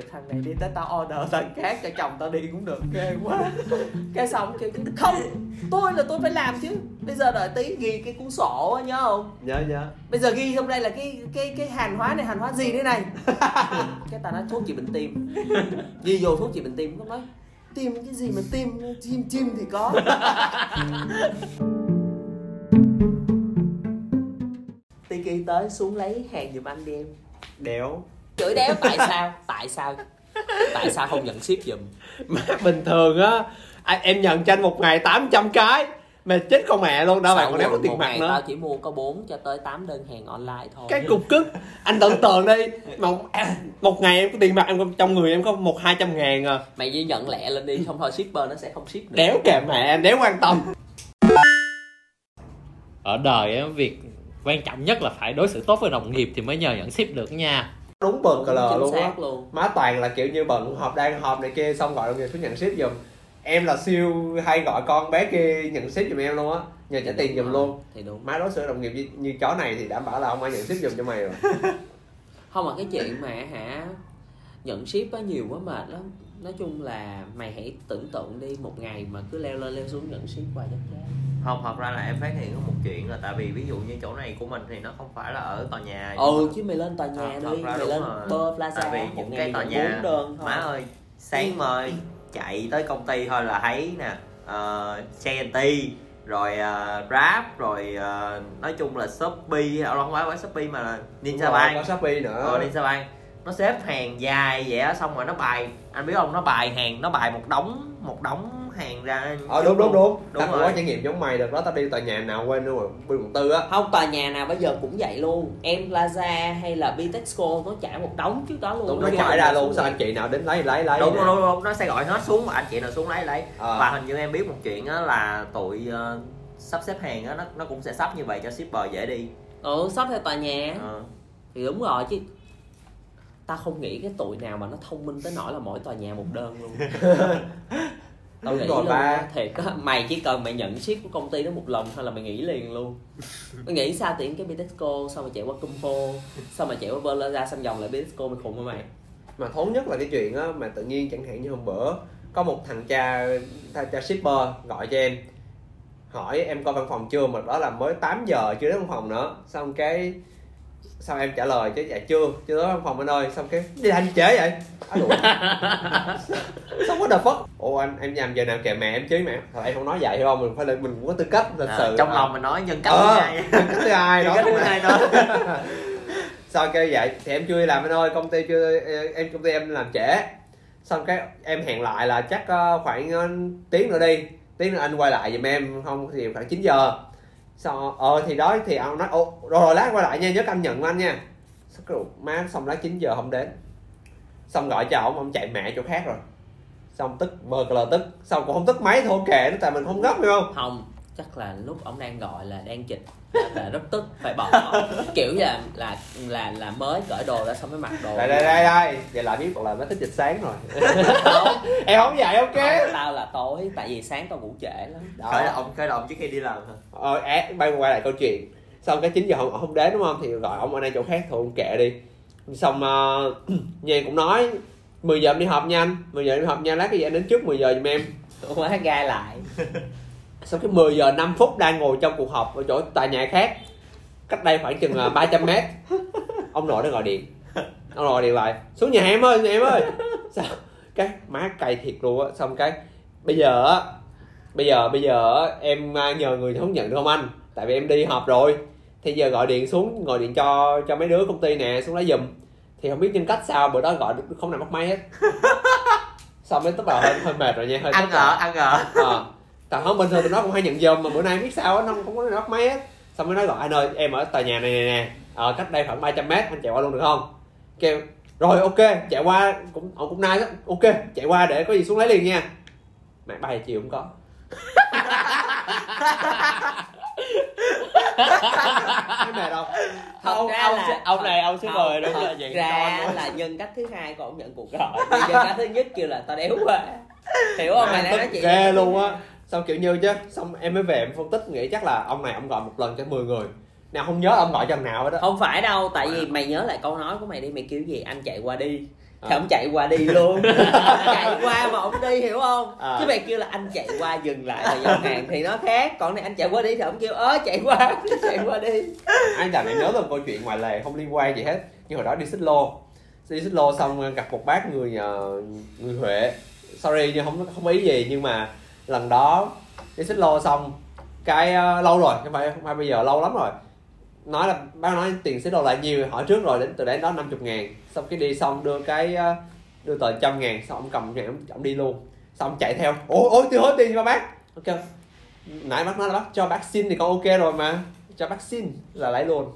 kẹp thằng này đi tới tao order thằng khác cho chồng tao đi cũng được ghê quá. Cái xong kêu không tôi là tôi phải làm chứ. Bây giờ đợi tí ghi cái cuốn sổ á, nhớ không? Nhớ nhớ. Bây giờ ghi trong đây là cái cái cái hàng hóa này hàng hóa gì đây này? Cái tao nói thuốc trị bệnh tim. Ghi vô thuốc trị bệnh tim nó nói tim cái gì mà tim chim chim thì có. Tiki tới xuống lấy hàng giùm anh đi em. Đéo chửi đéo tại sao? Tại sao? Tại sao không nhận ship giùm? Mà bình thường á à, em nhận cho anh một ngày 800 cái mà chết con mẹ luôn. Đâu bạn còn đéo có tiền mặt nữa. tao chỉ mua có 4 cho tới 8 đơn hàng online thôi. Cái cục cức anh tưởng tượng đi một, một ngày em có tiền mặt em trong người em có một hai trăm ngàn à. Mày chỉ nhận lẹ lên đi không thôi shipper nó sẽ không ship được. Đéo kệ mẹ em đéo quan tâm. Ở đời á việc quan trọng nhất là phải đối xử tốt với đồng nghiệp thì mới nhờ nhận ship được nha đúng bực cờ lờ luôn á. má toàn là kiểu như bận họp đang họp này kia xong gọi đồng nghiệp xuống nhận ship giùm. Em là siêu hay gọi con bé kia nhận ship giùm em luôn á. Nhờ trả tiền giùm luôn. thì đúng. Má đối xử đồng nghiệp như, như chó này thì đảm bảo là không ai nhận ship giùm cho mày rồi. Không mà cái chuyện mà hả nhận ship á nhiều quá mệt lắm. Nói chung là mày hãy tưởng tượng đi một ngày mà cứ leo lên leo xuống nhận ship hoài chắc chắn không thật ra là em phát hiện có một chuyện là tại vì ví dụ như chỗ này của mình thì nó không phải là ở tòa nhà. Ừ chứ mày lên tòa nhà Thật- thật đi ra mày đúng lên rồi. bơ plaza tại vì một những cái tòa nhà đơn thôi. má ơi sáng mời chạy tới công ty thôi là thấy nè uh, Shanty rồi uh, Grab rồi ờ, nói chung là Shopee à, không phải phải Shopee mà là Ninja Bank. có shopee nữa. Ờ Ninja Bank nó xếp hàng dài vậy á xong rồi nó bài anh biết không? Nó bài hàng nó bài một đống một đống hàng ra. Ờ đúng đúng đúng. Đúng tao có trải nghiệm giống mày được đó tao đi tòa nhà nào quên luôn rồi bên quận tư á. Không tòa nhà nào bây giờ cũng vậy luôn. Em plaza hay là bitexco nó trả một đống trước đó luôn. Đúng nó Nó chạy ra luôn sao anh chị nào đến lấy lấy lấy đúng đúng, đúng đúng. Nó sẽ gọi hết xuống và anh chị nào xuống lấy lấy. Ờ. và hình như em biết một chuyện á là tụi ờ, sắp xếp hàng á nó nó cũng sẽ sắp như vậy cho shipper dễ đi. Ừ sắp theo tòa nhà. Ờ. thì đúng rồi chứ ta không nghĩ cái tụi nào mà nó thông minh tới nỗi là mỗi tòa nhà một đơn luôn. Tao nghĩ luôn ba. thiệt á. Mày chỉ cần mày nhận ship của công ty đó một lần thôi là mày nghỉ liền luôn. Mày nghĩ sao tiện cái bitexco xong mày chạy qua Kumho xong mày chạy qua Plaza xong vòng lại bitexco mày khùng hả mày? Mà thốn nhất là cái chuyện á mà tự nhiên chẳng hạn như hôm bữa có một thằng cha thằng cha shipper gọi cho em hỏi em coi văn phòng chưa mà đó là mới 8 giờ chưa đến văn phòng nữa. Xong cái sao em trả lời chứ? Dạ chưa chưa tới văn phòng anh ơi. Xong cái đi anh trễ vậy? Xong what the fuck? Ủa anh em làm giờ nào kèm mẹ em chứ mẹ. Thôi em không nói vậy không mình phải là mình cũng có tư cách lịch À, sự. trong à. lòng mình nói nhân cách ờ thứ hai nhân cách thứ hai nhân đó cách thứ hai đó. Sao kêu vậy? Thì em chưa đi làm anh ơi công ty chưa em công ty em làm trễ. Xong cái em hẹn lại là chắc ờ, khoảng ờ, tiếng nữa đi. Tiếng nữa anh quay lại giùm em không thì khoảng 9 giờ sao ờ thì đó thì ông nói ồ rồi, rồi lát qua lại nha nhớ canh nhận anh nha. Xong rồi má xong lát 9 giờ không đến. Xong gọi cho ông ông chạy mẹ chỗ khác rồi. Xong tức bờ cờ tức. Xong cũng không tức mấy thôi kệ nó tại mình không gấp hiểu không? Không chắc là lúc ông đang gọi là đang dịch là rất tức phải bỏ. Kiểu là là là là mới cởi đồ ra xong mới mặc đồ. Đây đây đây đây. Vậy là biết là nó thích dịch sáng rồi. Em không vậy ok. Không, tao là tối tại vì sáng tao ngủ trễ lắm. Khởi đó động khởi động trước khi đi làm hả? Ờ á bay quay lại câu chuyện. Xong cái 9 giờ không không đến đúng không? Thì gọi ông ở đây chỗ khác thôi ông kệ đi. Xong uh, Nhan cũng nói 10 giờ em đi họp nha anh 10 giờ em đi họp nha lát cái gì anh đến trước 10 giờ giùm em. Quá gai lại xong cái 10 giờ 5 phút đang ngồi trong cuộc họp ở chỗ tòa nhà khác cách đây khoảng chừng uh, 300 mét ông nội nó gọi điện. Ông nội điện lại xuống nhà em ơi nhà em ơi. Sao? Cái má cay thiệt luôn á. Xong cái bây giờ á bây giờ bây giờ em à, nhờ người hướng nhận được không anh? Tại vì em đi họp rồi. Thì giờ gọi điện xuống gọi điện cho cho mấy đứa công ty nè xuống lấy giùm. Thì không biết nhân cách sao bữa đó gọi không nào bắt máy hết. Xong mới tức là hơi hơi mệt rồi nha hơi ăn ngờ ăn ngờ ờ tại không bình thường tụi nó cũng hay nhận dùm mà bữa nay biết sao á nó không có bắt máy hết xong mới nói gọi anh ơi em ở tòa nhà này nè nè ờ, cách đây khoảng 300 mét anh chạy qua luôn được không? Kêu rồi ok chạy qua cũng ông cũng nice lắm ok chạy qua để có gì xuống lấy liền nha. Mẹ ba chiều không có. Thấy mệt không? Thật ông, ra ông, là- sẽ- ông này ông sẽ mời đúng là vậy ra là nhân cách thứ hai ông nhận cuộc gọi nhân cách thứ nhất kêu là tao đéo quá. Hiểu không? Mày nói chuyện ghê luôn á xong kiểu như chứ xong em mới về em phân tích nghĩ chắc là ông này ông gọi một lần cho 10 người. Nào không nhớ ông gọi cho thằng nào hết đó không phải đâu tại vì mày nhớ lại câu nói của mày đi mày kêu gì? Anh chạy qua đi. Thì ông chạy qua đi luôn. Chạy qua mà ông đi hiểu không? À. chứ mày kêu là anh chạy qua dừng lại rồi giao hàng thì nó khác. Còn này anh chạy qua đi thì ông kêu ớ chạy qua chạy qua đi. Anh làm em nhớ là một câu chuyện ngoài lề không liên quan gì hết. Nhưng hồi đó đi xích lô. Đi xích lô xong gặp một bác người ờ, người huệ. Sorry nhưng không không ý gì nhưng mà lần đó đi xích lô xong cái uh, lâu rồi không phải không phải bây giờ lâu lắm rồi. Nói là bác nói tiền xích lô lại nhiều hỏi trước rồi đến từ đấy đó 50 ngàn. Xong cái đi xong đưa cái uh, đưa tờ trăm ngàn xong ông cầm ngàn ông, ông đi luôn. Xong chạy theo. Ôi ôi tôi hối tiền cho bác? Ok. Nãy bác nói là bác cho bác xin thì con ok rồi mà. Cho bác xin là lấy luôn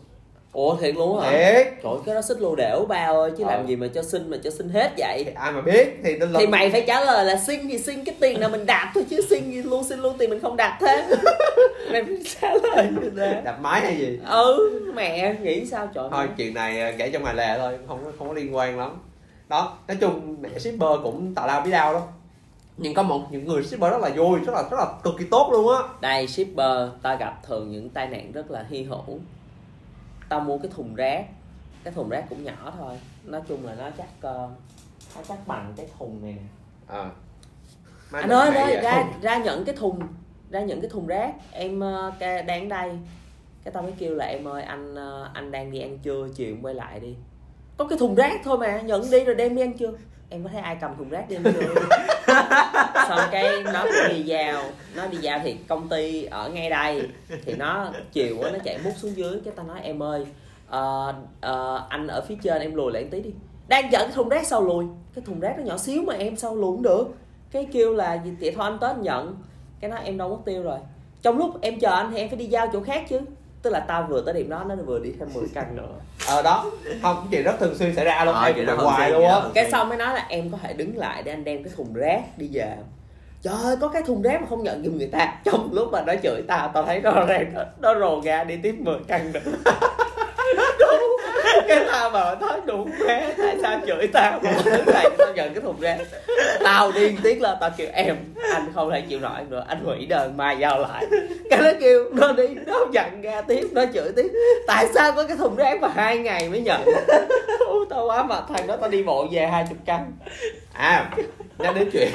ủa thiệt luôn hả? Thiệt. Trời cái đó xích lô đểu bao ơi chứ Ờ. làm gì mà cho xin mà cho xin hết vậy? Thì ai mà biết thì nên là thì mày phải trả lời là xin thì xin cái tiền nào mình đạt thôi chứ xin gì luôn xin luôn tiền mình không đạt thế. Mày phải trả lời như thế. Đạp máy hay gì? Ừ mẹ nghĩ sao trời? Thôi chuyện này ờ, kể trong ngoài lề thôi không có- không có liên quan lắm. Đó nói chung mẹ shipper cũng tạo lao biết đau lắm nhưng có một những người shipper rất là vui rất là rất là cực kỳ tốt luôn á. Đây shipper ta gặp thường những tai nạn rất là hy hữu tao mua cái thùng rác. Cái thùng rác cũng nhỏ thôi. Nói chung là nó chắc ờ, nó chắc bằng cái thùng này nè. Ờ. Anh ơi ơi ra ra nhận cái thùng ra nhận cái thùng rác. Em ờ, ca- đang đây. Cái tao mới kêu là em ơi anh ờ, anh đang đi ăn trưa chiều quay lại đi. Có cái thùng rác thôi mà nhận đi rồi đem đi ăn trưa em có thấy ai cầm thùng rác đi không? xong cái nó đi vào nó đi vào thì công ty ở ngay đây. Thì nó chiều nó chạy mút xuống dưới. Cái tao nói em ơi ờ, ờ, anh ở phía trên em lùi lại tí đi. Đang dẫn cái thùng rác sau lùi. Cái thùng rác nó nhỏ xíu mà em sao lùi cũng được. Cái kêu là gì thì thôi anh tới anh nhận. Cái nói em đâu mất tiêu rồi. Trong lúc em chờ anh thì em phải đi giao chỗ khác chứ tức là tao vừa tới điểm đó nó vừa đi thêm 10 căn nữa. Ờ đó. Không chuyện rất thường xuyên xảy ra luôn Ờ, em hoài luôn á. đó cái xong mới nói là em có thể đứng lại để anh đem cái thùng rác đi về. Trời ơi có cái thùng rác mà không nhận giùm người ta. Trong lúc mà nó chửi tao tao thấy nó, nó rồ ra đi tiếp 10 căn nữa. Đúng. cái tao mà nói đủ bé tại sao chửi tao? Mà đứng lại tao nhận cái thùng ra tao điên tiết là tao kêu, em, anh không thể chịu nổi nữa, anh hủy đơn, mai giao lại. Cái nó kêu, nó đi, nó nhận ra tiếp, nó chửi tiếp. Tại sao có cái thùng rác mà hai ngày mới nhận? Tao quá mà thằng đó tao đi bộ về hai chục căn. À đang đến chuyện.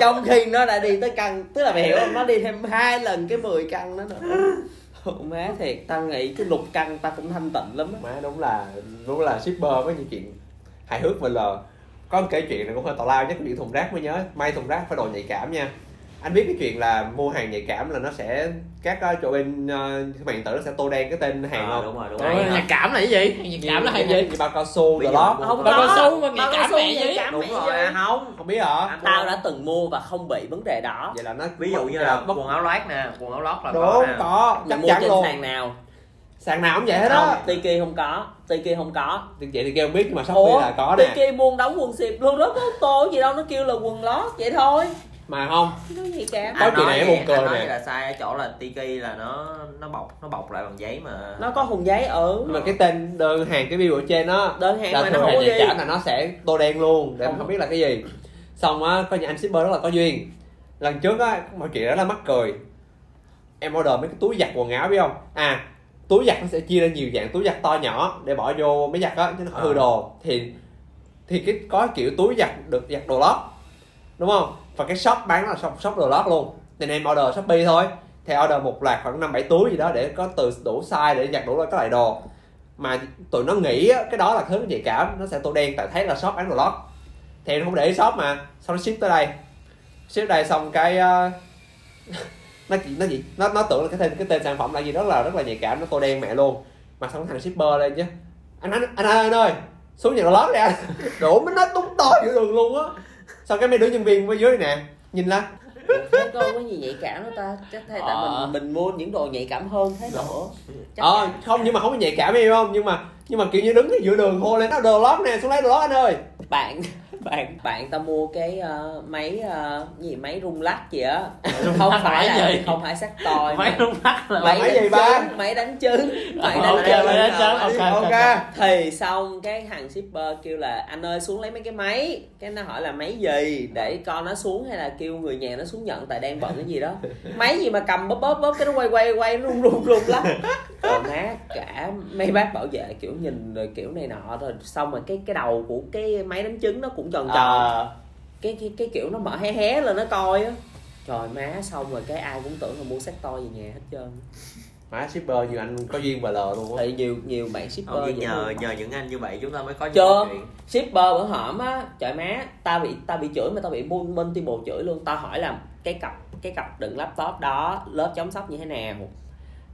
Trong khi nó đã đi tới căn, tức là mày hiểu không? Nó đi thêm hai lần cái 10 căn đó nữa má thiệt, tao nghĩ cái lục căn tao cũng thanh tịnh lắm á. Má đúng là đúng là shipper có những chuyện hài hước và lờ. Có một cái chuyện này cũng hơi tào lao nhất chuyện thùng rác mới nhớ. May thùng rác phải đồ nhạy cảm nha anh biết cái chuyện là mua hàng nhạy cảm là nó sẽ các ờ, chỗ bên uh, thương mại điện tử nó sẽ tô đen cái tên hàng Ờ, không? đúng rồi đúng Ủa, rồi. nhạc cảm là cái gì? Nhạc cảm là hay gì? như bao cao su rồi đó không Bao có cao su mà nhạy cao cảm su mẹ nhạy gì? đúng rồi. À, không. Không biết hả? Tao đã từng mua và không bị vấn đề đó. Vậy là nó ví dụ như là quần áo lót nè quần áo lót là có đúng có chắc mua chắn trên luôn. sàn nào? Sàn nào cũng vậy hết không đó tiki không có tiki không có. Vậy thì kêu không biết nhưng mà shopee là có nè. Tiki buôn đóng quần xịp luôn đó có tô gì đâu nó kêu là quần lót vậy thôi mà không? Cái gì cả Có chuyện nói này buồn cười anh nói nè. vậy là sai ở chỗ là tiki là nó nó bọc nó bọc lại bằng giấy mà. Nó có thùng giấy ừ. Nhưng mà cái tên đơn hàng cái view ở trên đó đơn hàng là mà nó không có ghi cảm là nó sẽ tô đen luôn để Không. em không biết là cái gì. Xong á có những anh shipper rất là có duyên. Lần trước á mọi chuyện rất là mắc cười. Em order mấy cái túi giặt quần áo biết không? À túi giặt nó sẽ chia ra nhiều dạng túi giặt to nhỏ để bỏ vô máy giặt á chứ nó hư đồ. Thì thì cái có kiểu túi giặt được giặt đồ lót đúng không và cái shop bán là shop shop đồ lót luôn. Nên em order shopee thôi. Thì order một loạt khoảng năm bảy túi gì đó để có từ đủ size để giặt đủ các loại đồ. Mà tụi nó nghĩ cái đó là thứ nhạy cảm. Nó sẽ tô đen tại thấy là shop bán đồ lót. Thì em không để ý shop mà. Xong nó ship tới đây. Ship đây xong cái uh, nó chỉ nó gì nó nó tưởng là cái tên cái tên sản phẩm là gì đó là rất là nhạy cảm nó tô đen mẹ luôn. Mà xong thằng shipper lên chứ. Anh anh anh ơi anh ơi xuống nhà lót đi anh. Đổ mới nó tung to giữa đường luôn á xong cái mấy đứa nhân viên ở dưới nè? Nhìn la Thế có có gì nhạy cảm đó ta? Chắc thay tại Ờ. mình mình mua những đồ nhạy cảm hơn thế nữa. Chắc ờ không nhưng mà không có nhạy cảm hiểu không? Nhưng mà nhưng mà kiểu như đứng ở giữa đường hô lên nó đồ lót nè xuống lấy đồ lót anh ơi bạn bạn bạn tao mua cái ờ, máy ờ, gì máy rung lắc gì á. Không lắc phải là gì? không phải sắc tòi máy mà. rung lắc là máy máy gì ba? máy đánh trứng máy Ờ, đánh trứng. máy đánh trứng, ok, ok, thì xong cái thằng shipper kêu là anh ơi xuống lấy mấy cái máy. Cái nó hỏi là máy gì? Để con nó xuống hay là kêu người nhà nó xuống nhận? Tại đang bận cái gì đó. Máy gì mà cầm bóp bóp bóp cái nó quay quay quay rung rung rung lắm. Rồi má cả mấy bác bảo vệ kiểu nhìn rồi kiểu này nọ rồi xong rồi cái cái đầu của cái máy đánh trứng nó cũng tròn tròn. À, cái, cái cái kiểu nó mở hé hé lên nó coi á. Trời má xong rồi cái ai cũng tưởng là mua set to về nhà hết trơn. Má shipper nhiều anh có duyên bà lờ luôn á. Thì nhiều nhiều bạn shipper như vậy nhờ luôn. nhờ những anh như vậy chúng ta mới có Chưa. chuyện. Shipper bữa hổm á trời má tao bị tao bị chửi mà tao bị buôn bên ti bồ chửi luôn. Tao hỏi là cái cặp cái cặp đựng laptop đó lớp chống sốc như thế nào?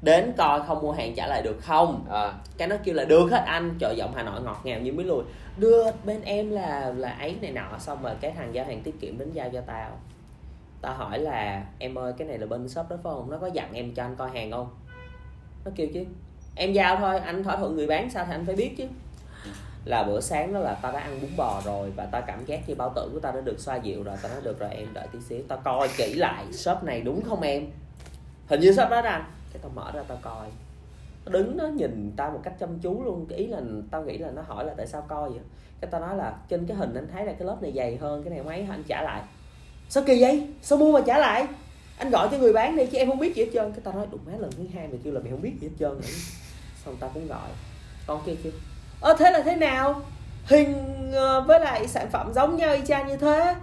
Đến coi không mua hàng trả lại được không? À, cái nó kêu là được hết anh. Trời giọng hà nội ngọt ngào như mấy lùi đưa bên em là là ấy này nọ xong rồi cái thằng giao hàng tiết kiệm đến giao cho tao. Tao hỏi là em ơi cái này là bên shop đó phải không? Nó có dặn em cho anh coi hàng không? Nó kêu chứ em giao thôi anh thỏa thuận người bán sao thì anh phải biết chứ. Là bữa sáng đó là tao đã ăn bún bò rồi và tao cảm giác như bao tử của tao đã được xoa dịu rồi tao nói được rồi em đợi tí xíu tao coi kỹ lại shop này đúng không em? Hình như shop đó nè, anh. Cái tao mở ra tao coi đứng nó nhìn tao một cách chăm chú luôn, cái ý là tao nghĩ là nó hỏi là tại sao coi vậy? Cái tao nói là trên cái hình anh thấy là cái lớp này dày hơn, cái này mấy, anh trả lại. Sao kỳ vậy? Sao mua mà trả lại? Anh gọi cho người bán đi chứ em không biết gì hết trơn. Cái tao nói, đụng má lần thứ hai mày kêu là mày không biết gì hết trơn nữa xong tao cũng gọi. Con kia kêu, ơ, thế là thế nào? Hình ờ, với lại sản phẩm giống nhau y chang như thế.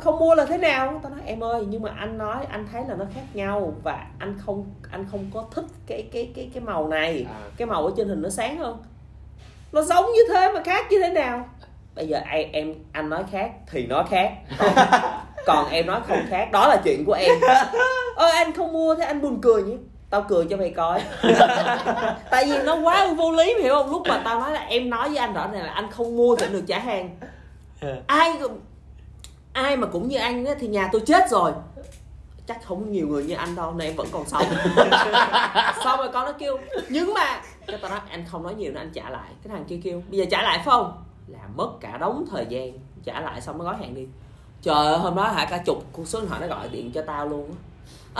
Không mua là thế nào? Tao nói em ơi nhưng mà anh nói anh thấy là nó khác nhau và anh không anh không có thích cái cái cái cái màu này. À. cái màu ở trên hình nó sáng hơn. Nó giống như thế mà khác như thế nào? Bây giờ em, em anh nói khác thì nó khác. Còn, còn em nói không khác đó là chuyện của em. Ơ anh không mua thế anh buồn cười nhỉ? Tao cười cho mày coi. Tại vì nó quá vô lý hiểu không? Lúc mà tao nói là em nói với anh rõ ràng là anh không mua thì anh được trả hàng. Ai ai mà cũng như anh á, thì nhà tôi chết rồi. Chắc không nhiều người như anh đâu nên em vẫn còn sống. Xong rồi con nó kêu nhưng mà cái tao nói anh không nói nhiều nữa anh trả lại. Cái thằng kia kêu bây giờ trả lại phải không? Làm mất cả đống thời gian trả lại xong nó gói hàng đi. Trời ơi hôm đó hả cả chục cuộc số điện thoại nó gọi điện cho tao luôn á.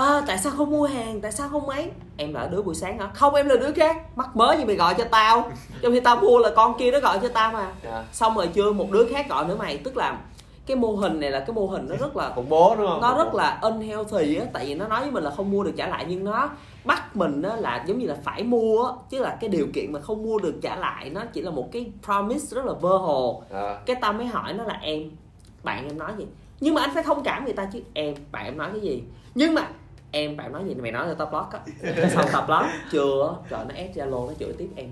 À, tại sao không mua hàng? Tại sao không ấy em là đứa buổi sáng hả? Không em là đứa khác. Mắc mớ gì mày gọi cho tao. Trong khi tao mua là con kia nó gọi cho tao mà. À. xong rồi chưa một đứa khác gọi nữa mày. Tức là cái mô hình này là cái mô hình nó rất là khủng bố đúng không? nó rất là unhealthy á. Tại vì nó nói với mình là không mua được trả lại nhưng nó bắt mình á là giống như là phải mua á. Chứ là cái điều kiện mà không mua được trả lại nó chỉ là một cái promise rất là vơ hồ. À. cái tao mới hỏi nó là em bạn em nói gì? Nhưng mà anh phải thông cảm người ta chứ. Em bạn em nói cái gì? Nhưng mà em bạn nói gì? Mày nói cho tao block á. Xong tao block. Chưa trời nó ép zalo nó chửi tiếp em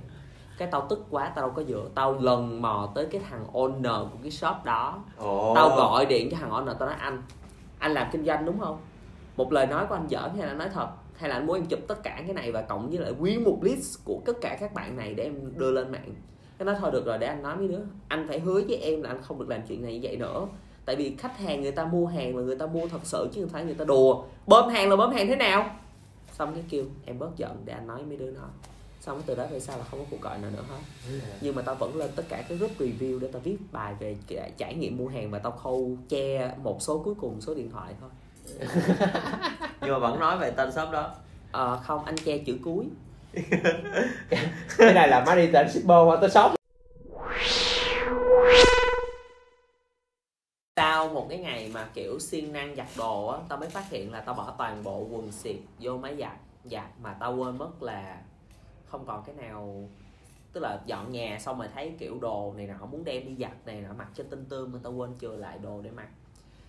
cái tao tức quá tao đâu có dựa. Tao lần mò tới cái thằng owner của cái shop đó. Ồ. tao gọi điện cho thằng owner tao nói anh anh làm kinh doanh đúng không? Một lời nói của anh giỡn hay là anh nói thật? Hay là anh muốn em chụp tất cả cái này và cộng với lại nguyên một list của tất cả các bạn này để em đưa lên mạng? Cái nói thôi được rồi để anh nói với đứa. Anh phải hứa với em là anh không được làm chuyện này như vậy nữa. Tại vì khách hàng người ta mua hàng là người ta mua thật sự chứ không phải người ta đùa. Bơm hàng là bơm hàng thế nào? Xong cái kêu em bớt giận để anh nói với mấy đứa nó xong từ đó về sau là không có cuộc gọi nào nữa hết. Nhưng mà tao vẫn lên tất cả cái group review để tao viết bài về trải nghiệm mua hàng và tao khâu che một số cuối cùng số điện thoại thôi. Nhưng mà vẫn nói về tên shop đó. Ờ, không anh che chữ cuối. Cái này là má đi tỉnh shipper qua tới shop. Sau một cái ngày mà kiểu siêng năng giặt đồ á tao mới phát hiện là tao bỏ toàn bộ quần xịt vô máy giặt giặt mà tao quên mất là không còn cái nào, tức là dọn nhà xong rồi thấy kiểu đồ này nọ, muốn đem đi giặt này nọ, mặc cho tinh tươm mà tao quên chừa lại đồ để mặc.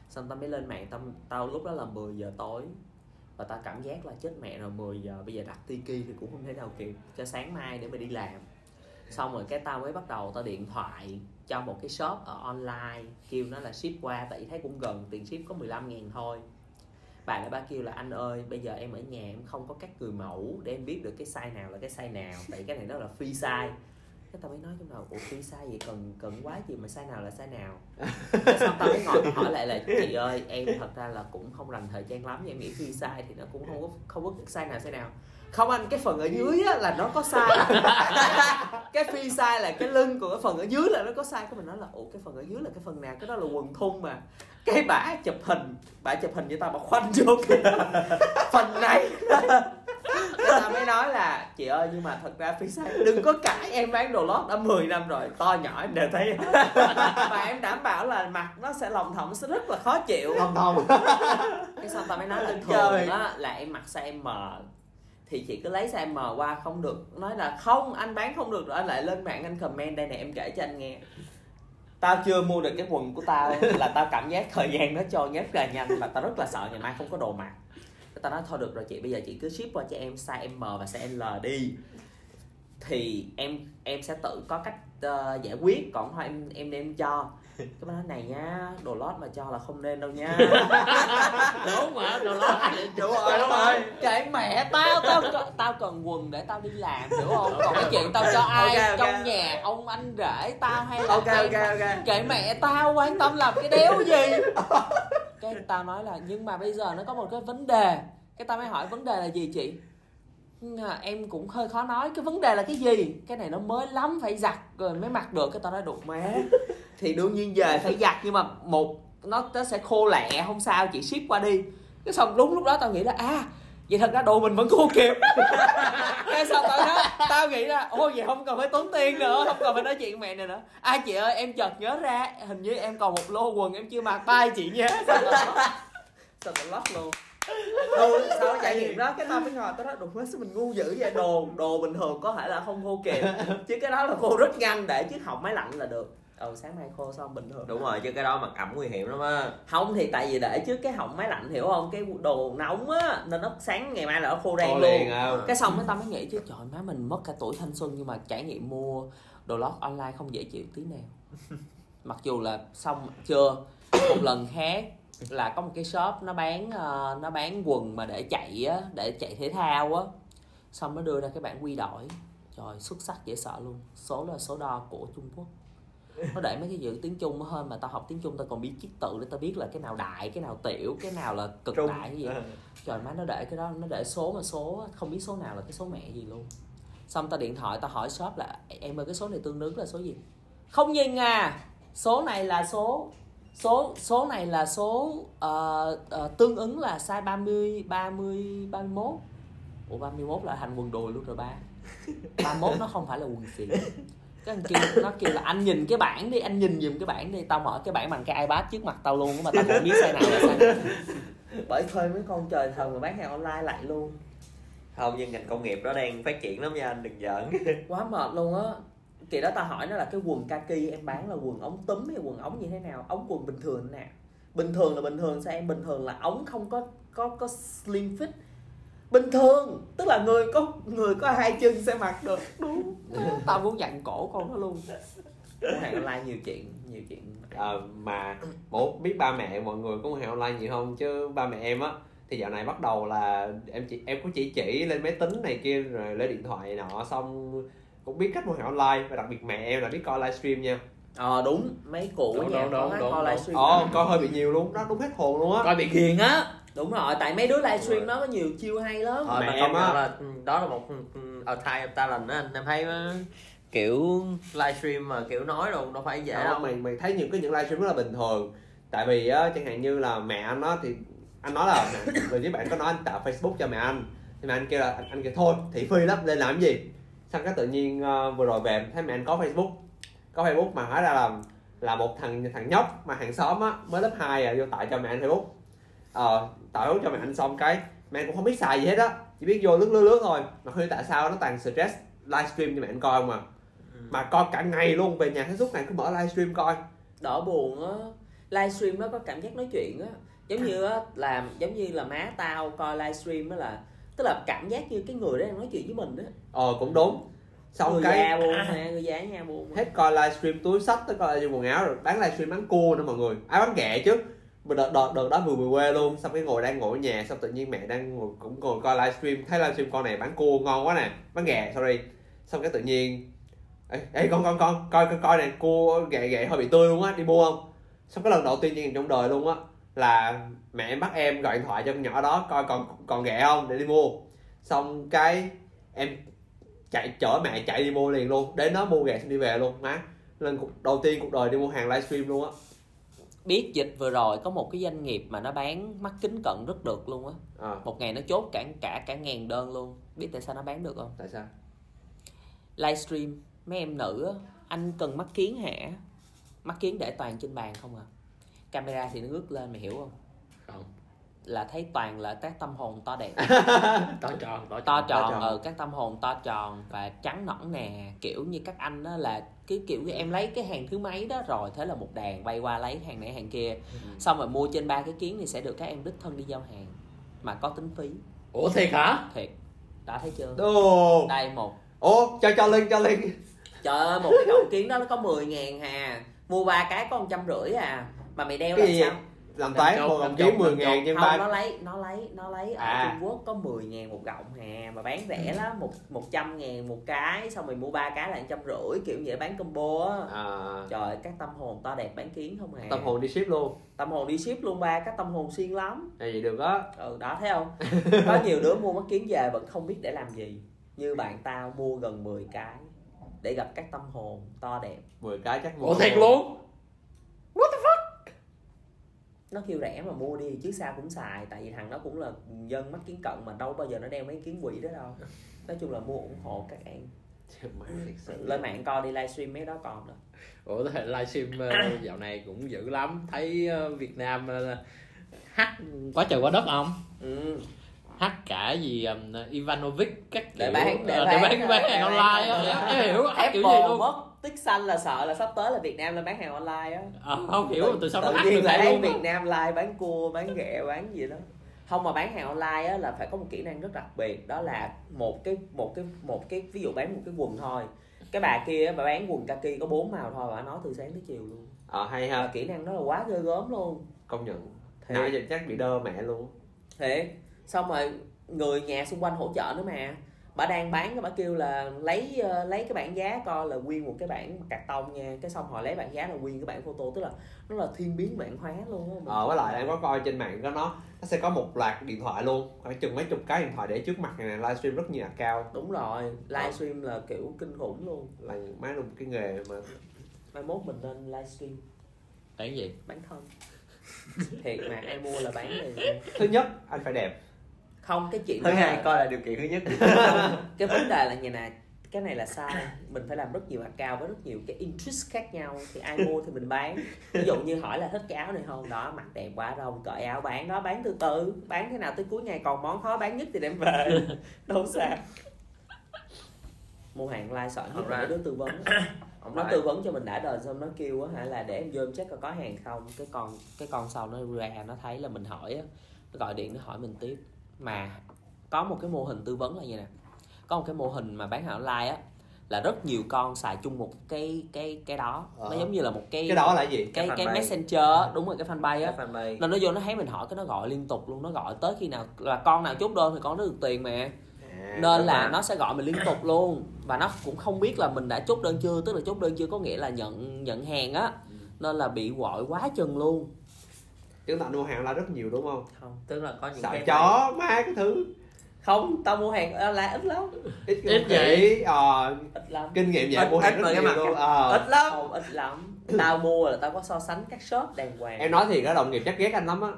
Xong tao mới lên mạng, tao tao lúc đó là 10 giờ tối, và tao cảm giác là chết mẹ rồi 10 giờ, bây giờ đặt tiki thì cũng không thể nào kịp, cho sáng mai để mà đi làm. Xong rồi cái tao mới bắt đầu tao điện thoại cho một cái shop ở online, kêu nó là ship qua, tại vì thấy cũng gần, tiền ship có 15 ngàn thôi bà lại ba kêu là, anh ơi, bây giờ em ở nhà em không có các người mẫu để em biết được cái size nào là cái size nào, tại cái này nó là free size cái tao mới nói trong đầu ủa free size vậy cần cần quá gì mà size nào là size nào. Xong tao mới ngồi tao hỏi lại là chị ơi em thật ra là cũng không rành thời trang lắm em nghĩ free size thì nó cũng không có không có size nào size nào. Không anh cái phần ở dưới á, là nó có size cái free size là cái lưng còn cái phần ở dưới là nó có size cái mình nói là ủa cái phần ở dưới là cái phần nào? Cái đó là quần thun mà. Cái bả chụp hình bả chụp hình cho tao mà khoanh vô cái phần này tao mới nói là chị ơi nhưng mà thật ra free size đừng có cãi em bán đồ lót đã 10 năm rồi to nhỏ em đều thấy. Và em đảm bảo là mặc nó sẽ lòng thòng nó sẽ rất là khó chịu. Thông thông cái xong tao mới nói là thường á là em mặc size M thì chị cứ lấy size M qua không được. Nói là không anh bán không được rồi anh lại lên mạng anh comment đây này em kể cho anh nghe. Tao chưa mua được cái quần của tao là tao cảm giác thời gian nó trôi rất là nhanh và tao rất là sợ ngày mai không có đồ mặc tao nói thôi được rồi chị bây giờ chị cứ ship qua cho em size M và size L đi. Thì em em sẽ tự có cách uh, giải quyết. Còn thôi em em đem cho. Cái nói này nhá đồ lót mà cho là không nên đâu nha. Đúng mà đồ lót đúng rồi đúng rồi. Kệ mẹ tao tao tao cần quần để tao đi làm hiểu không? Còn cái chuyện tao cho ai okay, okay. trong nhà ông anh rể tao hay là ok ok ok. kệ mẹ tao quan tâm làm cái đéo gì? Cái tao nói là nhưng mà bây giờ nó có một cái vấn đề cái tao mới hỏi vấn đề là gì chị? À, em cũng hơi khó nói. Cái vấn đề là cái gì? Cái này nó mới lắm phải giặt rồi mới mặc được. Cái tao nói đục má. Thì đương nhiên về phải giặt nhưng mà một nó nó sẽ khô lẹ không sao chị ship qua đi. Cái xong đúng lúc đó tao nghĩ là à vậy thật ra đồ mình vẫn khô kịp cái xong tao nói tao nghĩ là ô vậy không cần phải tốn tiền nữa không cần phải nói chuyện mẹ này nữa. Ai chị ơi em chợt nhớ ra hình như em còn một lô quần em chưa mặc. Tay chị nhé sao tao lót luôn ừ, sau trải nghiệm đó? Cái tao mới ngồi tao nói quá sao mình ngu dữ vậy. Đồ đồ bình thường có thể là không khô kịp chứ cái đó là khô rất nhanh để chiếc họng máy lạnh là được. Ừ sáng nay khô xong bình thường đúng rồi chứ cái đó mà ẩm nguy hiểm lắm á. Không thì tại vì để trước cái họng máy lạnh hiểu không? Cái đồ nóng á nên nó sáng ngày mai là nó khô đen luôn. liền, à. cái xong cái tao mới nghĩ chứ trời má mình mất cả tuổi thanh xuân nhưng mà trải nghiệm mua đồ lót online không dễ chịu tí nào. Mặc dù là xong chưa một lần khác là có một cái shop nó bán ờ, nó bán quần mà để chạy á để chạy thể thao á. Xong nó đưa ra cái bản quy đổi. Trời xuất sắc dễ sợ luôn. Số là số đo của trung quốc. Nó để mấy cái chữ tiếng trung hơn mà tao học tiếng trung tao còn biết chiết tự để tao biết là cái nào đại cái nào tiểu cái nào là cực Trung. đại cái gì trời má nó để cái đó nó để số mà số không biết số nào là cái số mẹ gì luôn. Xong tao điện thoại tao hỏi shop là em ơi cái số này tương ứng là số gì? Không nhìn à. Số này là số số số này là số ờ, ờ, tương ứng là size 30 30 31 Ủa 31 là thành quần đùi luôn rồi ba. 31 nó không phải là quần xì cái thằng kia nó kêu là anh nhìn cái bảng đi anh nhìn giùm cái bảng đi tao mở cái bảng bằng cái ipad trước mặt tao luôn mà tao không biết size nào là size bởi thuê mấy con trời thần mà bán hàng online lại luôn. Không nhưng ngành công nghiệp đó đang phát triển lắm nha anh đừng giỡn. Quá mệt luôn á kỳ đó tao hỏi nó là cái quần kaki em bán là quần ống túm hay quần ống như thế nào? Ống quần bình thường nè. Bình thường là bình thường sao em? Bình thường là ống không có có có slim fit. Bình thường tức là người có người có hai chân sẽ mặc được. Đúng. Tao muốn dặn cổ con nó luôn. Hàng online nhiều chuyện nhiều chuyện. Ờ, mà bố biết ba mẹ mọi người có hàng online nhiều không? Chứ ba mẹ em á thì dạo này bắt đầu là em chỉ em cũng chỉ chỉ lên máy tính này kia rồi lấy điện thoại này nọ xong cũng biết cách mua hàng online và đặc biệt mẹ em là biết coi livestream nha. Ờ đúng. Mấy cụ ở Đúng, nhà đúng, đúng, đúng, coi đúng. livestream ồ coi hơi bị nhiều luôn. Đó đúng hết hồn luôn á. Coi bị ghiền á. Đúng rồi tại mấy đứa livestream nó có nhiều chiêu hay lắm. Mẹ mà em á. là ừ, đó là một ừ, a time of talent á. Anh em thấy á, kiểu livestream mà kiểu nói đâu đâu phải dễ Đó, đâu. mày mày thấy những cái những livestream rất là bình thường. Tại vì á chẳng hạn như là mẹ anh á thì anh nói là người với bạn có nói anh tạo facebook cho mẹ anh. Thì mẹ anh kêu là anh, anh kêu thôi thị phi lắm lên làm gì xong cái tự nhiên ờ, vừa rồi về thấy mẹ anh có facebook. Có facebook mà hóa ra là là một thằng thằng nhóc mà hàng xóm á mới lớp 2 à vô tại cho mẹ anh facebook. Ờ tạo cho mẹ anh xong cái mẹ anh cũng không biết xài gì hết á chỉ biết vô lướt lướt lướt thôi. Mà không hiểu tại sao nó toàn stress livestream cho mẹ anh coi không à? Mà coi cả ngày luôn về nhà thấy suốt ngày cứ mở livestream coi. Đỡ buồn á. Livestream nó có cảm giác nói chuyện á. Giống như á làm giống như là má tao coi livestream á là tức là cảm giác như cái người đó đang nói chuyện với mình á ờ cũng đúng. Xong người cái già buồn à, nè người già nhà buồn hết coi livestream túi sách tới coi livestream quần áo rồi bán livestream bán cua nữa mọi người. Ai bán ghẹ chứ? Mà đợt, đợt, đợt đó vừa về quê luôn xong cái ngồi đang ngồi ở nhà xong tự nhiên mẹ đang ngồi cũng ngồi coi livestream thấy livestream con này bán cua ngon quá nè bán ghẹ sorry. Xong cái tự nhiên ê, ê con con con coi coi coi này cua ghẹ ghẹ hơi bị tươi luôn á đi mua không? Xong cái lần đầu tiên trong đời luôn á là mẹ em bắt em gọi điện thoại cho con nhỏ đó coi còn còn ghẹ không để đi mua. Xong cái em chạy chở mẹ chạy đi mua liền luôn. Đến đó mua ghẹ xong đi về luôn. Má lần đầu tiên cuộc đời đi mua hàng livestream luôn á. Biết dịch vừa rồi có một cái doanh nghiệp mà nó bán mắt kính cận rất được luôn á. À, một ngày nó chốt cả cả cả ngàn đơn luôn. Biết tại sao nó bán được không? Tại sao? Livestream. Mấy em nữ á, anh cần mắt kiến hả? Mắt kiến để toàn trên bàn không à camera thì nó ngước lên mày hiểu không? Không. Là thấy toàn là các tâm hồn to đẹp. To tròn to to tròn. tròn tròn. ừ các tâm hồn to tròn và trắng nõn nè. Kiểu như các anh đó là cái kiểu như em lấy cái hàng thứ mấy đó rồi thế là một đàn bay qua lấy hàng này hàng kia. Xong rồi mua trên ba cái kiến thì sẽ được các em đích thân đi giao hàng mà có tính phí. Ủa thiệt hả? Thiệt. Đã thấy chưa? Ồ. đây một. Ủa, cho cho Linh cho Linh. trời ơi một cái cọng kiến đó nó có 10 ngàn hà mua ba cái có một trăm rưỡi à mà mày đeo gì sao? Làm toán chục, một chục, kiếm 10 làm ngàn trên ba nó lấy nó lấy nó lấy ở À. Trung Quốc có 10 ngàn một gọng hà mà bán rẻ lắm một một trăm ngàn một cái xong rồi mua ba cái là trăm rưỡi kiểu vậy bán combo á. À, trời ơi, các tâm hồn to đẹp bán kiến không hà. Tâm hồn đi ship luôn. tâm hồn đi ship luôn ba các tâm hồn xuyên lắm. À, vậy được á. ừ đó thấy không? Có nhiều đứa mua mắt kiến về vẫn không biết để làm gì. Như bạn tao mua gần 10 cái để gặp các tâm hồn to đẹp. 10 cái chắc ủa thiệt luôn nó kêu rẻ mà mua đi chứ sao cũng xài. Tại vì thằng đó cũng là dân mắt kiến cận mà đâu bao giờ nó đeo mấy kiến quỷ đó đâu. Nói chung là mua ủng hộ các em. Lên mạng coi đi livestream mấy đó còn đó ủa thế livestream ờ, dạo này cũng dữ lắm. Thấy ờ, Việt Nam ờ, hát quá trời quá đất không? Ừ. hát cả gì um, Ivanovic các để kiểu, bán để ờ, bán, bán, bán hàng để online bán. á hiểu hát kiểu gì Apple luôn. mất tích xanh là sợ là sắp tới là Việt Nam lên bán hàng online á. Ờ, không hiểu từ sau nó tự nhiên thấy luôn Việt Nam live bán cua bán ghẹ bán gì đó. Không mà bán hàng online á là phải có một kỹ năng rất đặc biệt đó là một cái một cái một cái ví dụ bán một cái quần thôi. Cái bà kia bà bán quần kaki có bốn màu thôi bà nói từ sáng tới chiều luôn. Ờ hay và ha, kỹ năng đó là quá ghê gớm luôn. Công nhận. Thiệt. Nãy giờ chắc bị đơ mẹ luôn. thiệt. Xong rồi người nhà xung quanh hỗ trợ nữa mà bà đang bán bà kêu là lấy ờ, lấy cái bảng giá coi là nguyên một cái bảng cạc tông nha. Cái xong họ lấy bảng giá là nguyên cái bảng photo tức là nó là thiên biến vạn hóa luôn á Ờ với lại em có coi trên mạng có nó nó sẽ có một loạt điện thoại luôn, khoảng chừng mấy chục cái điện thoại để trước mặt này livestream rất nhiều cao đúng rồi livestream là kiểu kinh khủng luôn. Là má luôn cái nghề mà. Mai mốt mình nên livestream. Cái gì? Bán thân. Thiệt mà ai mua là bán liền thứ nhất anh phải đẹp không cái chuyện thứ hai là- coi là điều kiện thứ nhất. Cái vấn đề là như này cái này là sai. Mình phải làm rất nhiều account với rất nhiều cái interest khác nhau. Thì ai mua thì mình bán. Ví dụ như hỏi là thích cái áo này không? Đó mặc đẹp quá đâu cởi áo bán đó bán từ từ. Bán thế nào tới cuối ngày còn món khó bán nhất thì đem về. Đâu sao. Mua hàng like sợ nhất là đứa tư vấn. Ông nó nói- tư vấn cho mình đã đời xong nó kêu á hả là để em vô em check coi có hàng không. Cái con cái con sau nó ra nó thấy là mình hỏi á. Nó gọi điện nó hỏi mình tiếp mà có một cái mô hình tư vấn là như nè có một cái mô hình mà bán hàng online á là rất nhiều con xài chung một cái cái cái đó. Nó Ờ. giống như là một cái cái đó là gì? Cái Cái cái messenger á, đúng rồi cái fanpage á. Nên nó vô nó thấy mình hỏi cái nó gọi liên tục luôn nó gọi tới khi nào là con nào chốt đơn thì con nó được tiền mà. À, nên là nó sẽ gọi mình liên tục luôn. Và nó cũng không biết là mình đã chốt đơn chưa tức là chốt đơn chưa có nghĩa là nhận nhận hàng á. Nên là bị gọi quá chừng luôn chúng ta mua hàng là rất nhiều đúng không? Không tức là có những sợ cái chó má cái thứ. Không tao mua hàng online ít lắm. Ít Ít vậy. ờ, ít lắm. kinh nghiệm Ít- vậy mua hàng ít rất mà cái nhiều mặt luôn. ờ. ít lắm. Không ít lắm. Tao mua là tao có so sánh các shop đàng hoàng. Em nói thì cái đồng nghiệp chắc ghét anh lắm á.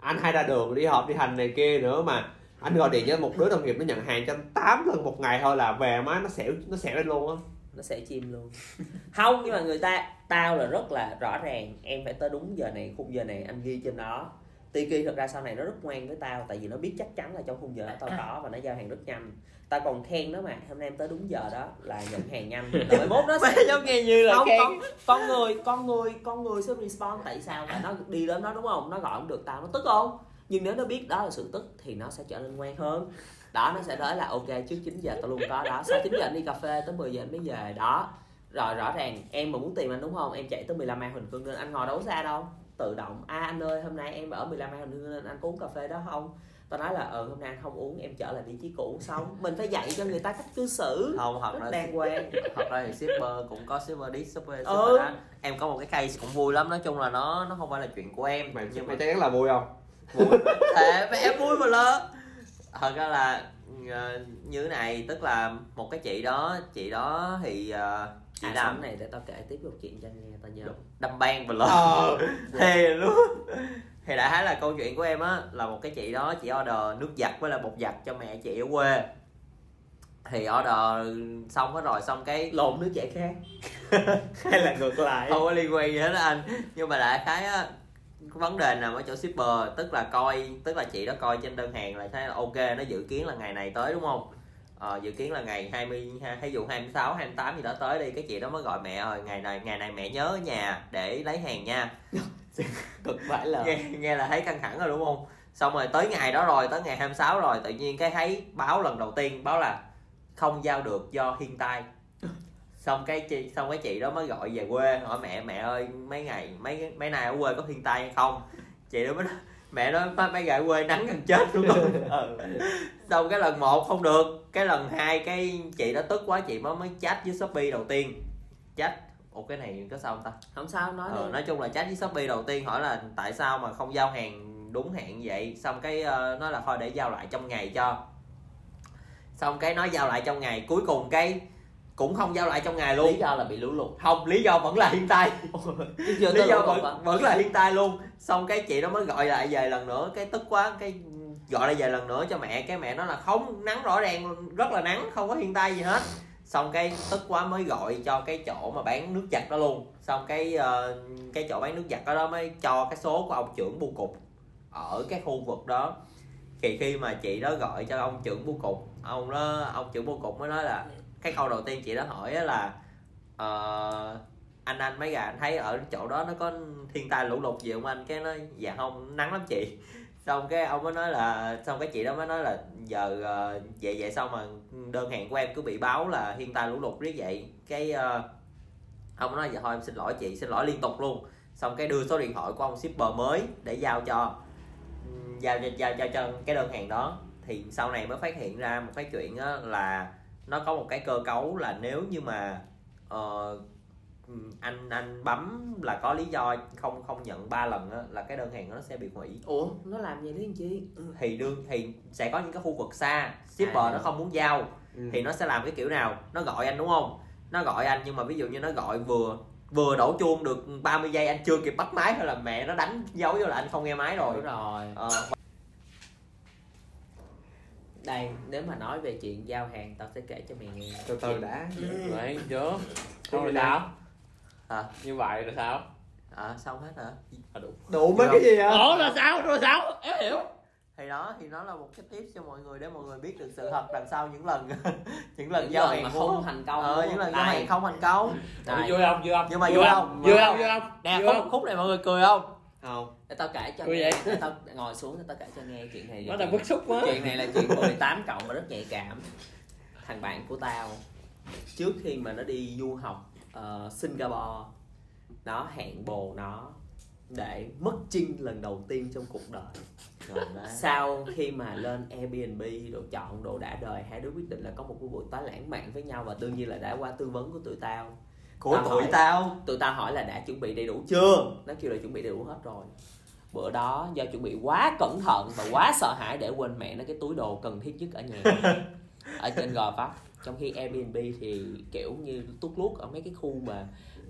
Anh hay ra đường đi họp đi hành này kia nữa mà. Anh gọi điện cho một đứa đồng nghiệp nó nhận hàng cho anh 8 lần một ngày thôi là về má nó xẻo nó xẻo lên luôn á nó sẽ chim luôn. Không nhưng mà người ta tao là rất là rõ ràng em phải tới đúng giờ này khung giờ này anh ghi trên đó. Tiki thật ra sau này nó rất ngoan với tao tại vì nó biết chắc chắn là trong khung giờ đó tao có và nó giao hàng rất nhanh. Tao còn khen nó mà hôm nay em tới đúng giờ đó là nhận hàng nhanh. Rồi mai mốt nó sẽ giống nghe như là không khen. con, con người con người con người sẽ respond tại sao tại nó đi đến đó đúng không? Nó gọi không được tao nó tức không? Nhưng nếu nó biết đó là sự tức thì nó sẽ trở nên ngoan hơn đó nó sẽ nói là ok trước 9 giờ tao luôn có đó. Sau 9 giờ anh đi cà phê tới 10 giờ anh mới về. Đó. Rồi rõ ràng em mà muốn tìm anh đúng không? Em chạy tới 15 An Huỳnh Phương nên anh ngồi đâu xa đâu. Tự động à anh ơi hôm nay em ở 15 An Huỳnh Phương nên anh có uống cà phê đó không? Tao nói là ờ hôm nay anh không uống em trở lại vị trí cũ xong. Mình phải dạy cho người ta cách cư xử. Không rất ra đàng hoàng. thật ra thì shipper cũng có shipper đi shipper shipper Ừ. đó. em có một cái case cũng vui lắm nói chung là nó nó không phải là chuyện của em. Mày nhưng mà mày chắc chắn là vui không? Vui. Thể mà em vui mà lớn thật ra là ờ, như thế này tức là một cái chị đó chị đó thì ờ, chị à, làm này để tao kể tiếp một chuyện cho anh nghe tao nhớ. Đâm ban và lớn ờ. Thề luôn. Thì đại khái là câu chuyện của em á là một cái chị đó chị order nước giặt với là bột giặt cho mẹ chị ở quê. Thì order xong hết rồi xong cái lộn đứa trẻ khác. Hay là ngược lại. Không có liên quan gì hết á anh. Nhưng mà đại khái á vấn đề nằm ở chỗ shipper tức là coi tức là chị đó coi trên đơn hàng là thấy là ok nó dự kiến là ngày này tới đúng không? Ờ, dự kiến là ngày 20 ha- ví dụ 26 28 gì đó tới đi cái chị đó mới gọi mẹ rồi ngày này ngày này mẹ nhớ ở nhà để lấy hàng nha. Cực phải là nghe, nghe là thấy căng thẳng rồi đúng không? Xong rồi tới ngày đó rồi tới ngày 26 rồi tự nhiên cái thấy báo lần đầu tiên báo là không giao được do thiên tai xong cái chị xong cái chị đó mới gọi về quê hỏi mẹ mẹ ơi mấy ngày mấy mấy nay ở quê có thiên tai hay không? Chị đó mới nói, mẹ nói mấy mấy ngày ở quê nắng gần chết đúng không ừ. xong cái lần một không được cái lần hai cái chị đó tức quá chị mới mới chat với shopee đầu tiên. Chat ủa cái này có sao không ta? Không sao nói Ờ, đi. nói chung là chat với shopee đầu tiên hỏi là tại sao mà không giao hàng đúng hẹn vậy? Xong cái ờ, nói là thôi để giao lại trong ngày cho. Xong cái nói giao lại trong ngày cuối cùng cái cũng không giao lại trong ngày luôn. Lý do là bị lũ lụt. Không lý do vẫn là thiên tai. Lý do lụt hả? vẫn, vẫn là thiên tai luôn. Xong cái chị đó mới gọi lại về lần nữa cái tức quá cái gọi lại về lần nữa cho mẹ. Cái mẹ nói là không nắng rõ ràng rất là nắng không có thiên tai gì hết. Xong cái tức quá mới gọi cho cái chỗ mà bán nước giặt đó luôn. Xong cái ờ, cái chỗ bán nước giặt đó, đó mới cho cái số của ông trưởng bưu cục ở cái khu vực đó. Thì khi mà chị đó gọi cho ông trưởng bưu cục ông đó ông trưởng bưu cục mới nói là cái câu đầu tiên chị đã hỏi là ờ, anh anh mấy gà anh thấy ở chỗ đó nó có thiên tai lũ lụt gì không anh? Cái nói dạ không nắng lắm chị. Xong cái ông mới nói là xong cái chị đó mới nói là giờ uh, vậy vậy xong mà đơn hàng của em cứ bị báo là thiên tai lũ lụt riết vậy. Cái uh, ông nói dạ thôi em xin lỗi chị xin lỗi liên tục luôn. Xong cái đưa số điện thoại của ông shipper mới để giao cho giao cho giao, giao cho cái đơn hàng đó. Thì sau này mới phát hiện ra một cái chuyện là nó có một cái cơ cấu là nếu như mà ờ, ừm, anh anh bấm là có lý do không không nhận ba lần á, là cái đơn hàng nó sẽ bị hủy. Ủa nó làm gì đấy anh chi thì đương thì sẽ có những cái khu vực xa shipper À. nó không muốn giao Ừ. thì nó sẽ làm cái kiểu nào? Nó gọi anh đúng không? Nó gọi anh nhưng mà ví dụ như nó gọi vừa vừa đổ chuông được 30 giây anh chưa kịp bắt máy thôi là mẹ nó đánh dấu vô là anh không nghe máy rồi. Đúng rồi. Ờ, đây nếu mà nói về chuyện giao hàng tao sẽ kể cho mày nghe. Từ từ đã Vậy chứ. Không là sao? À, Như vậy là sao? À, xong hết hả? À đúng đủ mấy cái gì hả? Ủa là sao? Rồi sao? Em hiểu. Thì đó thì nó là một cái tip cho mọi người để mọi người biết được sự thật đằng sau những lần những lần Những giao hàng không thành công ờ, những lần giao hàng không thành công. Vui không? Vui không? Nhưng mà Vui không? Vui không? vui không? Nè không? khúc này mọi người cười không không. Để tao kể cho nghe. để tao ngồi xuống để tao kể cho nghe chuyện này. Nó đang bức xúc quá. Chuyện này là chuyện 18 cộng và rất nhạy cảm. Thằng bạn của tao trước khi mà nó đi du học ờ, Singapore nó hẹn bồ nó để mất chinh lần đầu tiên trong cuộc đời. Sau khi mà lên Airbnb rồi chọn đồ đã đời hai đứa quyết định là có một cái buổi tối lãng mạn với nhau và đương nhiên là đã qua tư vấn của tụi tao của Tao tụi hỏi. tao. Tụi tao hỏi là đã chuẩn bị đầy đủ chưa? Nó kêu là chuẩn bị đầy đủ hết rồi. Bữa đó do chuẩn bị quá cẩn thận và quá sợ hãi để quên mẹ nó cái túi đồ cần thiết nhất ở nhà. Ở trên gò vấp. Trong khi Airbnb thì kiểu như tút lút ở mấy cái khu mà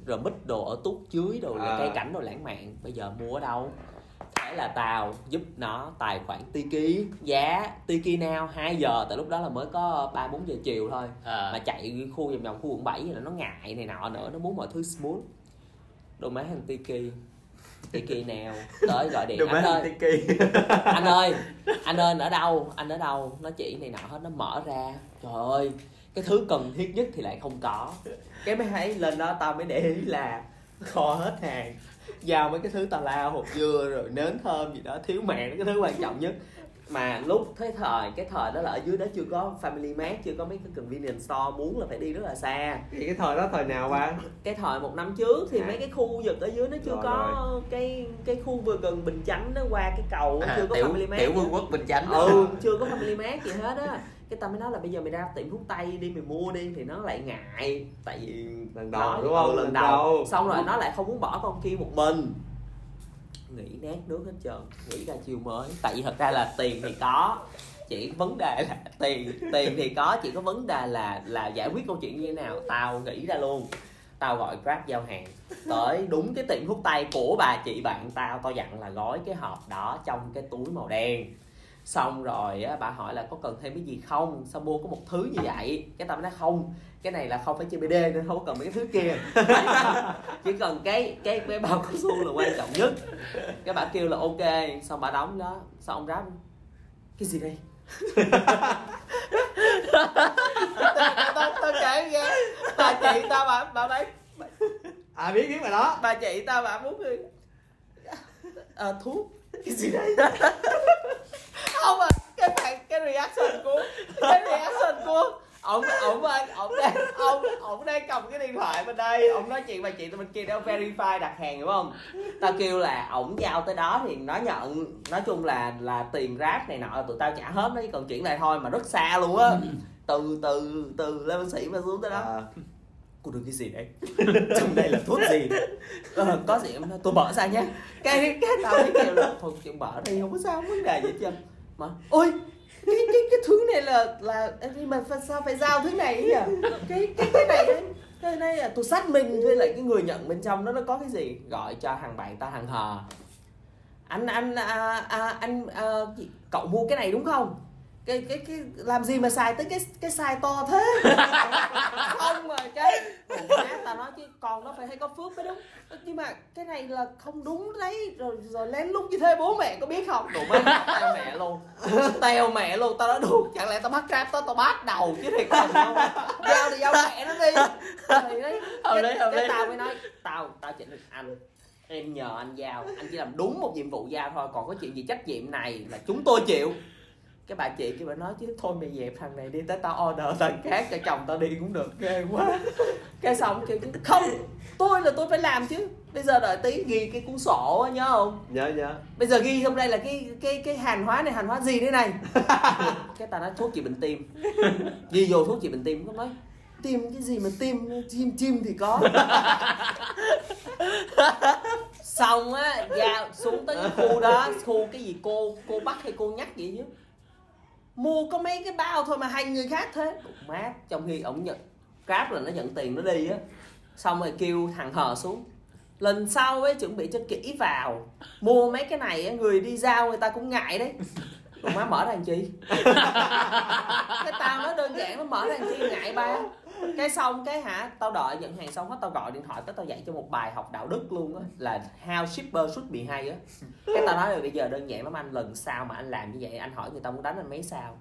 rồi mít đồ ở tút dưới đồ là À. cây cảnh đồ lãng mạn. Bây giờ mua ở đâu thế là tao giúp nó tài khoản Tiki. Giá Tiki Now 2 giờ tại lúc đó là mới có ba bốn giờ chiều thôi. À, mà chạy khu vòng vòng khu quận 7 là nó ngại này nọ nữa nó muốn mọi thứ smooth. Đồ máy hàng Tiki. Tiki nào tới gọi điện. Anh ơi. Tiki. Anh ơi anh ơi ở đâu? Anh ở đâu? Nó chỉ này nọ hết nó mở ra. Trời ơi cái thứ cần thiết nhất thì lại không có. Cái mới thấy lên đó tao mới để ý là kho hết hàng giao mấy cái thứ tào lao hột dưa rồi nến thơm gì đó thiếu mẹ nó cái thứ quan trọng nhất. Mà lúc thế thời cái thời đó là ở dưới đó chưa có family mart chưa có mấy cái convenience store muốn là phải đi rất là xa. Thì cái thời đó thời nào ba cái thời một năm trước thì À. mấy cái khu vực ở dưới nó chưa Rồi, có cái cái khu vừa gần bình chánh nó qua cái cầu à, chưa có tiểu, family mart tiểu vương quốc bình chánh ừ chưa có family mart gì hết á cái tao mới nói là bây giờ mày ra tiệm thuốc tây đi mày mua đi thì nó lại ngại. Tại vì lần đầu nó- đúng không? ừ, lần đầu. xong rồi nó lại không muốn bỏ con kia một mình. Nghĩ nát nước hết trơn nghĩ ra chiêu mới. Tại vì thật ra là tiền thì có chỉ vấn đề là tiền tiền thì có chỉ có vấn đề là là giải quyết câu chuyện như thế nào tao nghĩ ra luôn. Tao gọi grab giao hàng. Tới đúng cái tiệm thuốc tây của bà chị bạn tao tao dặn là gói cái hộp đó trong cái túi màu đen xong rồi á, bà hỏi là có cần thêm cái gì không? Sao mua có một thứ như vậy? Cái tao mới nói không. Cái này là không phải chơi bd nên không cần mấy cái thứ kia. Chỉ cần cái cái cái bao cao su là quan trọng nhất. Cái bà kêu là ok. Xong bà đóng đó. Xong ông ráp cái gì đây? Tao tao kể nghe. Bà chị tao bà bà đấy à biết biết mà đó. Bà chị tao bà muốn à, thuốc cái gì đây không à cái phản cái reaction của cái reaction của ông ông ông đang ông ông đang cầm cái điện thoại bên đây ông nói chuyện bà chị tụi mình kia đang verify đặt hàng hiểu không? Tao kêu là ổng giao tới đó thì nó nhận nói chung là là tiền ráp này nọ tụi tao trả hết nó chỉ cần chuyển lại thôi mà rất xa luôn á. Từ từ từ lê văn sĩ mà xuống tới đó. À, cô được cái gì đấy. Trong đây là thuốc gì? Ờ, có gì em nói tôi bỏ ra nhé. Cái cái tao ấy kêu là thôi chuyện bỏ đi không có sao không vấn đề gì hết trơn. Mà ôi cái cái cái thứ này là là nhưng mà sao phải giao thứ này nhỉ? Cái cái cái này đấy cái này là tôi xác minh với lại cái người nhận bên trong đó nó có cái gì? Gọi cho thằng bạn ta thằng hờ. Anh anh à, à, anh à, cậu mua cái này đúng không? Cái cái cái làm gì mà xài tới cái cái size to thế? Không mà cái má tao nói chứ con nó phải hay có phước mới đúng. Nhưng mà cái này là không đúng đấy rồi rồi lén lút như thế bố mẹ có biết không? Đồ má tao mẹ luôn. Tao mẹ luôn tao nói đủ chẳng lẽ tao bắt rap tao tao bắt đầu chứ thiệt không? Giao thì giao mẹ nó đi. Thì đấy. Cái, cái tao mới nói tao tao chỉ được anh. Em nhờ anh giao. Anh chỉ làm đúng một nhiệm vụ giao thôi còn có chuyện gì trách nhiệm này là chúng tôi chịu cái bà chị kia bà nói chứ thôi mày dẹp thằng này đi tới tao order thằng khác cho chồng tao đi cũng được. Ghê quá. Cái xong kêu không tôi là tôi phải làm chứ. Bây giờ đợi tí ghi cái cuốn sổ á, nhớ không? Nhớ nhớ. Bây giờ ghi trong đây là cái cái cái hàng hóa này hàng hóa gì đấy này? Cái tao nói thuốc trị bệnh tim. Ghi vô thuốc trị bệnh tim nó nói tim cái gì mà tim chim chim thì có. Xong á ra xuống tới cái khu đó khu cái gì cô cô bắt hay cô nhắc gì chứ mua có mấy cái bao thôi mà hai người khác thế. Mát trong khi ổng nhận grab là nó nhận tiền nó đi á. Xong rồi kêu thằng hờ xuống. Lần sau ấy chuẩn bị cho kỹ vào. Mua mấy cái này á, người đi giao người ta cũng ngại đấy. Đụng má mở ra làm chi? Cái tao nói đơn giản nó mở ra làm chi? Ngại ba cái xong cái hả tao đợi nhận hàng xong hết tao gọi điện thoại tới tao dạy cho một bài học đạo đức luôn á là how shipper should be hay á. Cái tao nói là bây giờ đơn giản lắm anh lần sau mà anh làm như vậy anh hỏi người ta muốn đánh anh mấy sao.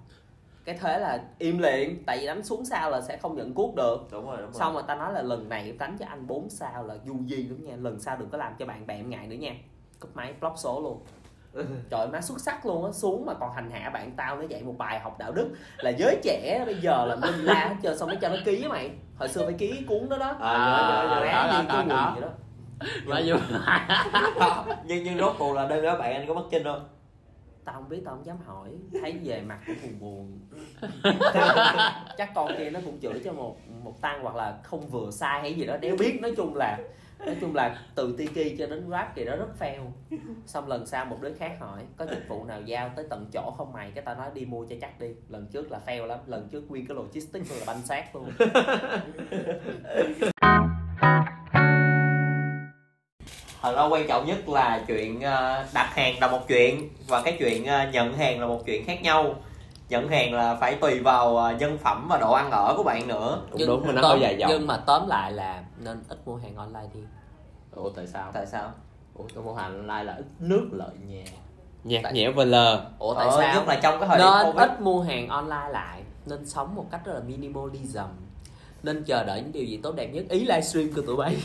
Cái thế là im liền tại vì đánh xuống sao là sẽ không nhận cuốc được. Đúng rồi đúng rồi. Xong rồi ta nói là lần này đánh cho anh 4 sao là du di lắm nha lần sau đừng có làm cho bạn bè em ngại nữa nha. Cúp máy block số luôn trời má xuất sắc luôn á xuống mà còn hành hạ bạn tao nó dạy một bài học đạo đức. Là giới trẻ bây giờ là minh la hết trơn xong mới cho nó ký á mày. Hồi xưa phải ký cuốn đó đó. À có. quỳ vậy đó. Mà dù nhưng nhưng rốt cuộc là đơn đó bạn anh có mất kinh không tao không biết tao không dám hỏi. Thấy về mặt cũng buồn buồn. Chắc con kia nó cũng chửi cho một một tăng hoặc là không vừa sai hay gì đó. Đéo biết nói chung là nói chung là từ tiki cho đến grab thì nó rất fail. Xong lần sau một đứa khác hỏi có dịch vụ nào giao tới tận chỗ không mày? Cái tao nói đi mua cho chắc đi. Lần trước là fail lắm. Lần trước nguyên cái logistics là banh xác luôn thật ra quan trọng nhất là chuyện ờ, đặt hàng là một chuyện và cái chuyện ờ, nhận hàng là một chuyện khác nhau. Nhận hàng là phải tùy vào ờ, nhân phẩm và độ ăn ở của bạn nữa. Đúng đúng mà nó hơi dài dòng. nhưng mà tóm lại là nên ít mua hàng online đi. Ủa tại sao? Tại sao? Ủa tôi mua hàng online là ít nước lợi nhà. Nhạt nhẽo và lờ. Ủa tại ờ, sao? nhất là trong cái thời điểm nên covid. ít mua hàng online lại nên sống một cách rất là minimalism nên chờ đợi những điều gì tốt đẹp nhất. Ý livestream của tụi bay.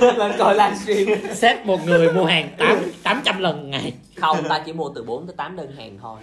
Lên coi livestream. Xếp một người mua hàng tám tám trăm lần ngày. Không ta chỉ mua từ 4 tới 8 đơn hàng thôi.